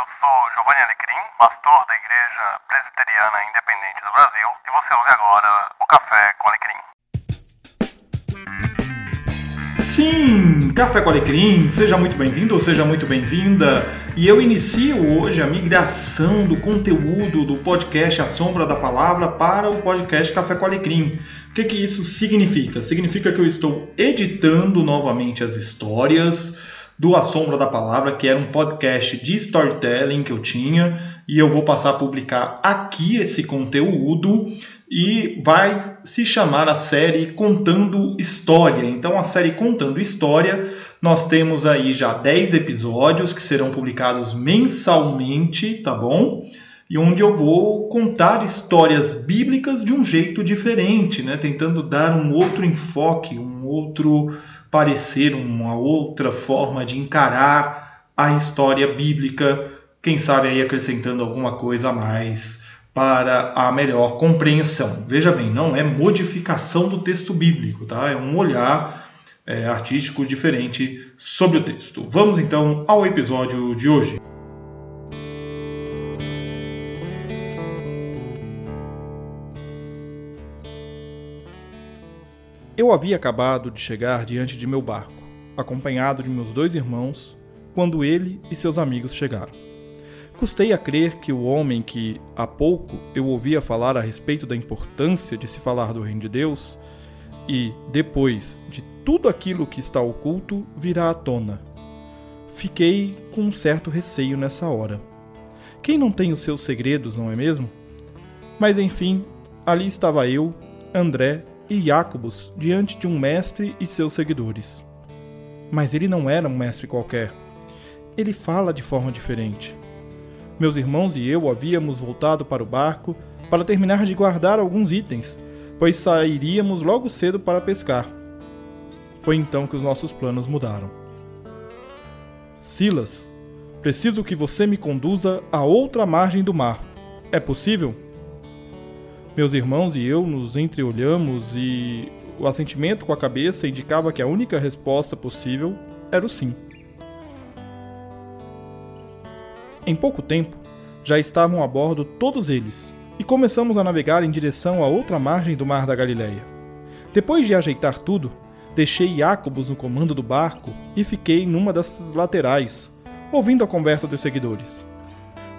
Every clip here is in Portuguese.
eu sou Giovanni Alecrim, pastor da Igreja Presbiteriana Independente do Brasil, e você ouve agora o Café com Alecrim. Sim, Café com Alecrim, seja muito bem-vindo ou seja muito bem-vinda. E eu inicio hoje a migração do conteúdo do podcast A Sombra da Palavra para o podcast Café com Alecrim. O que, que isso significa? Significa que eu estou editando novamente as histórias do A Sombra da Palavra, que era um podcast de storytelling que eu tinha, e eu vou passar a publicar aqui esse conteúdo e vai se chamar a série Contando História. Então, a série Contando História, nós temos aí já 10 episódios que serão publicados mensalmente, tá bom? E onde eu vou contar histórias bíblicas de um jeito diferente, né? Tentando dar um outro enfoque, um outro parecer uma outra forma de encarar a história bíblica, quem sabe aí acrescentando alguma coisa a mais para a melhor compreensão. Veja bem, não é modificação do texto bíblico, tá? É um olhar é, artístico diferente sobre o texto. Vamos então ao episódio de hoje. Eu havia acabado de chegar diante de meu barco, acompanhado de meus dois irmãos, quando ele e seus amigos chegaram. Custei a crer que o homem que, há pouco, eu ouvia falar a respeito da importância de se falar do Reino de Deus, e, depois de tudo aquilo que está oculto, virá à tona. Fiquei com um certo receio nessa hora. Quem não tem os seus segredos, não é mesmo? Mas enfim, ali estava eu, André e Jacobus diante de um mestre e seus seguidores. Mas ele não era um mestre qualquer. Ele fala de forma diferente. Meus irmãos e eu havíamos voltado para o barco para terminar de guardar alguns itens, pois sairíamos logo cedo para pescar. Foi então que os nossos planos mudaram. Silas, preciso que você me conduza a outra margem do mar. É possível? Meus irmãos e eu nos entreolhamos e o assentimento com a cabeça indicava que a única resposta possível era o sim. Em pouco tempo, já estavam a bordo todos eles e começamos a navegar em direção à outra margem do Mar da Galileia. Depois de ajeitar tudo, deixei Jacobus no comando do barco e fiquei numa das laterais, ouvindo a conversa dos seguidores.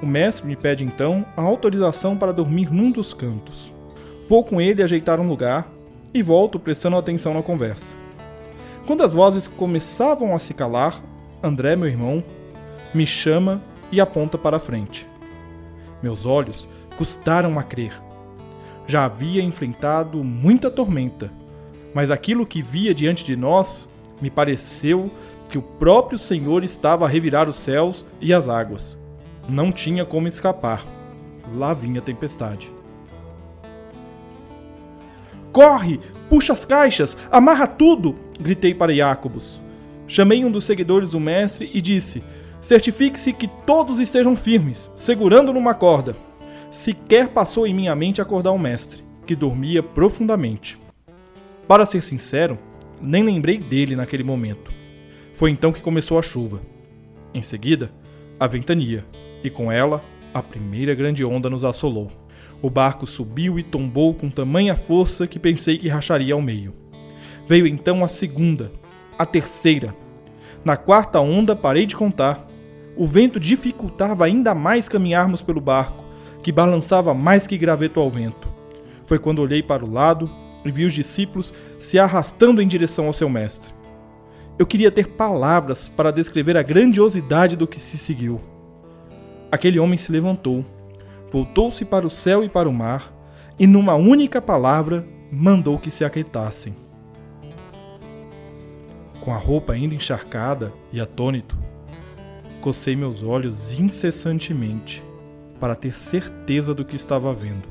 O mestre me pede então a autorização para dormir num dos cantos. Vou com ele ajeitar um lugar e volto prestando atenção na conversa. Quando as vozes começavam a se calar, André, meu irmão, me chama e aponta para a frente. Meus olhos custaram a crer. Já havia enfrentado muita tormenta, mas aquilo que via diante de nós me pareceu que o próprio Senhor estava a revirar os céus e as águas. Não tinha como escapar. Lá vinha a tempestade. Corre! Puxa as caixas! Amarra tudo! gritei para Jacobus. Chamei um dos seguidores do mestre e disse: Certifique-se que todos estejam firmes, segurando numa corda. Sequer passou em minha mente acordar o mestre, que dormia profundamente. Para ser sincero, nem lembrei dele naquele momento. Foi então que começou a chuva. Em seguida, a ventania, e com ela, a primeira grande onda nos assolou. O barco subiu e tombou com tamanha força que pensei que racharia ao meio. Veio então a segunda, a terceira. Na quarta onda parei de contar. O vento dificultava ainda mais caminharmos pelo barco, que balançava mais que graveto ao vento. Foi quando olhei para o lado e vi os discípulos se arrastando em direção ao seu mestre. Eu queria ter palavras para descrever a grandiosidade do que se seguiu. Aquele homem se levantou, voltou-se para o céu e para o mar, e numa única palavra mandou que se aquietassem. Com a roupa ainda encharcada e atônito, cocei meus olhos incessantemente para ter certeza do que estava vendo.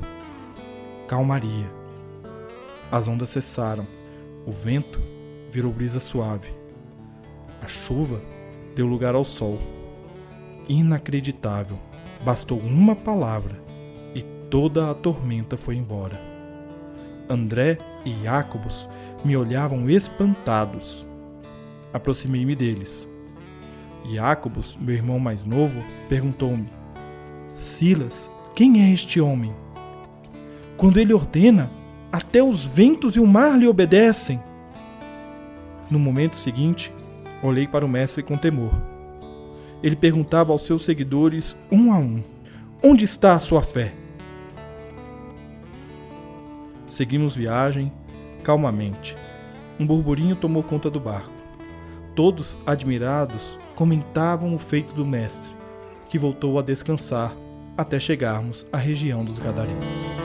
Calmaria. As ondas cessaram. O vento virou brisa suave. A chuva deu lugar ao sol inacreditável. Bastou uma palavra e toda a tormenta foi embora. André e Jacobus me olhavam espantados. Aproximei-me deles. Jacobus, meu irmão mais novo, perguntou-me: Silas, quem é este homem? Quando ele ordena, até os ventos e o mar lhe obedecem. No momento seguinte, olhei para o mestre com temor. Ele perguntava aos seus seguidores, um a um: Onde está a sua fé? Seguimos viagem calmamente. Um burburinho tomou conta do barco. Todos, admirados, comentavam o feito do mestre, que voltou a descansar até chegarmos à região dos Gadarenos.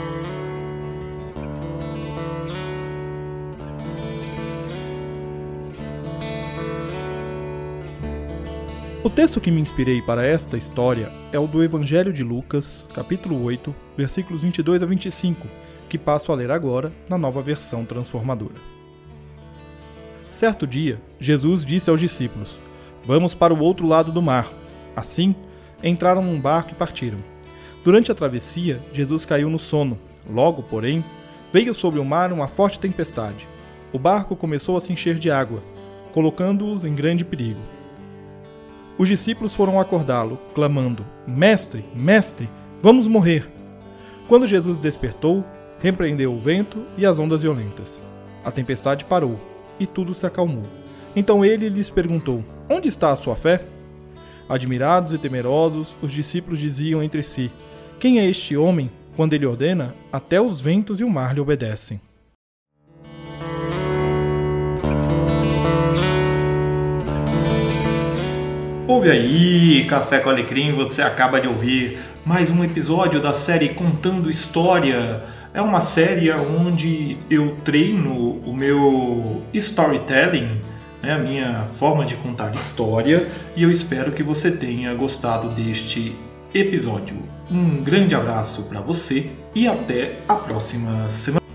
O texto que me inspirei para esta história é o do Evangelho de Lucas, capítulo 8, versículos 22 a 25, que passo a ler agora na nova versão transformadora. Certo dia, Jesus disse aos discípulos: Vamos para o outro lado do mar. Assim, entraram num barco e partiram. Durante a travessia, Jesus caiu no sono. Logo, porém, veio sobre o mar uma forte tempestade. O barco começou a se encher de água, colocando-os em grande perigo. Os discípulos foram acordá-lo, clamando: Mestre, mestre, vamos morrer. Quando Jesus despertou, repreendeu o vento e as ondas violentas. A tempestade parou e tudo se acalmou. Então ele lhes perguntou: Onde está a sua fé? Admirados e temerosos, os discípulos diziam entre si: Quem é este homem? Quando ele ordena, até os ventos e o mar lhe obedecem. Ouve aí, Café com Alecrim, você acaba de ouvir mais um episódio da série Contando História. É uma série onde eu treino o meu storytelling, né, a minha forma de contar história, e eu espero que você tenha gostado deste episódio. Um grande abraço para você e até a próxima semana.